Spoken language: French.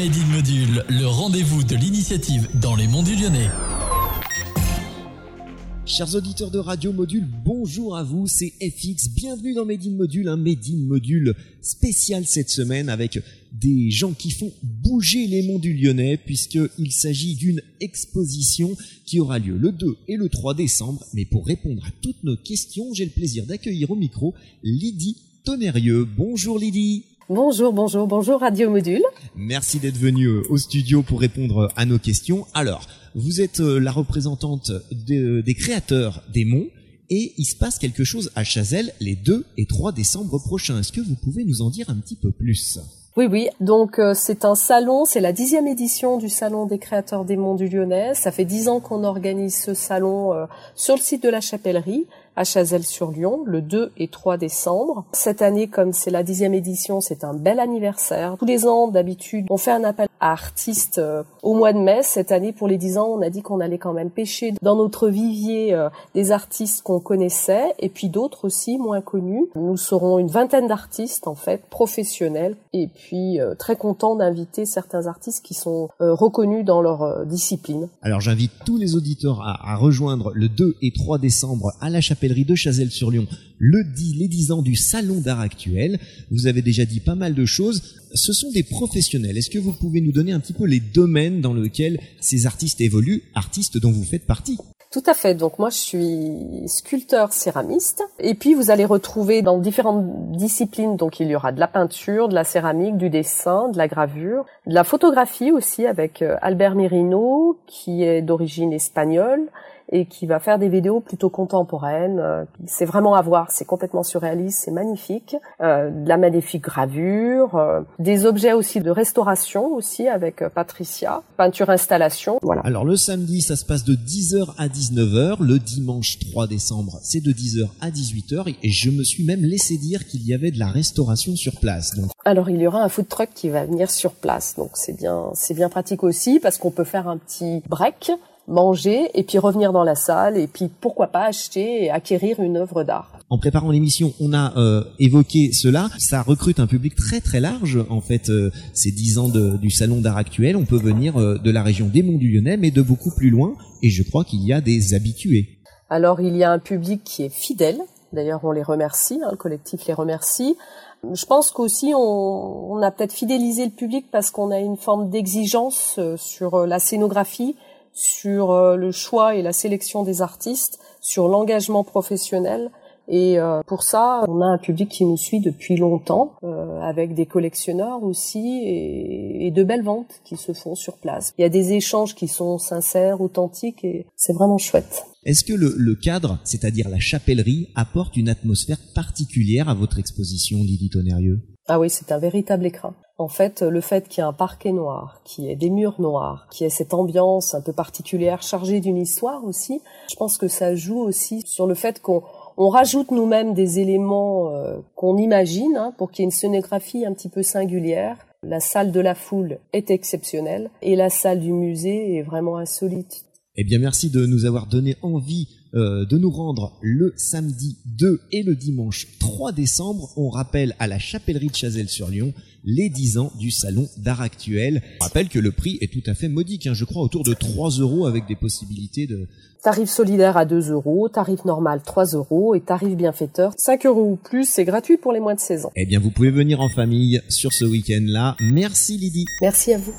Made in Module, le rendez-vous de l'initiative dans les monts du Lyonnais. Chers auditeurs de Radio Module, bonjour à vous, c'est FX, bienvenue dans Made in Module, un Made in Module spécial cette semaine avec des gens qui font bouger les monts du Lyonnais puisqu'il s'agit d'une exposition qui aura lieu le 2 et le 3 décembre. Mais pour répondre à toutes nos questions, j'ai le plaisir d'accueillir au micro Lydie Tonnerrieux. Bonjour Lydie Bonjour, bonjour, bonjour Radio Module. Merci d'être venu euh, au studio pour répondre à nos questions. Alors, vous êtes euh, la représentante des créateurs des monts et il se passe quelque chose à Chazelle les 2 et 3 décembre prochains. Est-ce que vous pouvez nous en dire un petit peu plus? Oui, oui. Donc euh, c'est un salon, c'est la dixième édition du salon des créateurs des monts du Lyonnais. Ça fait dix ans qu'on organise ce salon sur le site de la Chapellerie à Chazelles-sur-Lyon le 2 et 3 décembre. Cette année, comme c'est la dixième édition, c'est un bel anniversaire. Tous les ans, d'habitude, on fait un appel à artistes euh, au mois de mai. Cette année, pour les dix ans, on a dit qu'on allait quand même pêcher dans notre vivier euh, des artistes qu'on connaissait et puis d'autres aussi moins connus. Nous serons une vingtaine d'artistes, en fait, professionnels et euh, très contents d'inviter certains artistes qui sont reconnus dans leur discipline. Alors j'invite tous les auditeurs à, à rejoindre le 2 et 3 décembre à la chapelle de Chazelles-sur-Lyon le dit les 10 ans du Salon d'art actuel. Vous avez déjà dit pas mal de choses. Ce sont des professionnels. Est-ce que vous pouvez nous donner un petit peu les domaines dans lesquels ces artistes évoluent, artistes dont vous faites partie? Tout à fait. Donc moi, je suis sculpteur céramiste. Et puis, vous allez retrouver dans différentes disciplines. Donc, il y aura de la peinture, de la céramique, du dessin, de la gravure, de la photographie aussi avec euh, Albert Mirino, qui est d'origine espagnole et qui va faire des vidéos plutôt contemporaines. Euh, c'est vraiment à voir, c'est complètement surréaliste, c'est magnifique. Euh, de la magnifique gravure, euh, des objets aussi de restauration aussi avec Patricia, peinture installation. Voilà. Alors le samedi, ça se passe de 10h à 19h. Le dimanche 3 décembre, c'est de 10h à 18h. Et je me suis même laissé dire qu'il y avait de la restauration sur place. Donc... Alors il y aura un food truck qui va venir sur place, donc c'est bien, c'est bien pratique aussi parce qu'on peut faire un petit break manger et puis revenir dans la salle et puis pourquoi pas acheter et acquérir une œuvre d'art. En préparant l'émission, on a euh, évoqué cela. Ça recrute un public très très large. En fait, euh, ces dix ans du salon d'art actuel, on peut venir euh, de la région des Monts du Lyonnais, mais de beaucoup plus loin. Et je crois qu'il y a des habitués. Alors il y a un public qui est fidèle. D'ailleurs, on les remercie. Hein, le collectif les remercie. Je pense qu'aussi on, on a peut-être fidélisé le public parce qu'on a une forme d'exigence sur la scénographie sur euh, le choix et la sélection des artistes, sur l'engagement professionnel. Et euh, pour ça, on a un public qui nous suit depuis longtemps, euh, avec des collectionneurs aussi, et, de belles ventes qui se font sur place. Il y a des échanges qui sont sincères, authentiques, et c'est vraiment chouette. Est-ce que le, le cadre, c'est-à-dire la chapellerie, apporte une atmosphère particulière à votre exposition, Lydie Tonnerrieux? Ah oui, c'est un véritable écran. En fait, le fait qu'il y ait un parquet noir, qu'il y ait des murs noirs, qu'il y ait cette ambiance un peu particulière chargée d'une histoire aussi, je pense que ça joue aussi sur le fait qu'on rajoute nous-mêmes des éléments euh, qu'on imagine hein, pour qu'il y ait une scénographie un petit peu singulière. La salle de la foule est exceptionnelle et la salle du musée est vraiment insolite. Eh bien, merci de nous avoir donné envie euh, de nous rendre le samedi 2 et le dimanche 3 décembre. On rappelle à la chapellerie de Chazelles-sur-Lyon les 10 ans du salon d'art actuel. On rappelle que le prix est tout à fait modique, hein, je crois autour de 3 euros avec des possibilités de... Tarif solidaire à 2 euros, tarif normal 3 euros et tarif bienfaiteur 5 euros ou plus, c'est gratuit pour les moins de 16 ans. Eh bien vous pouvez venir en famille sur ce week-end-là. Merci Lydie. Merci à vous.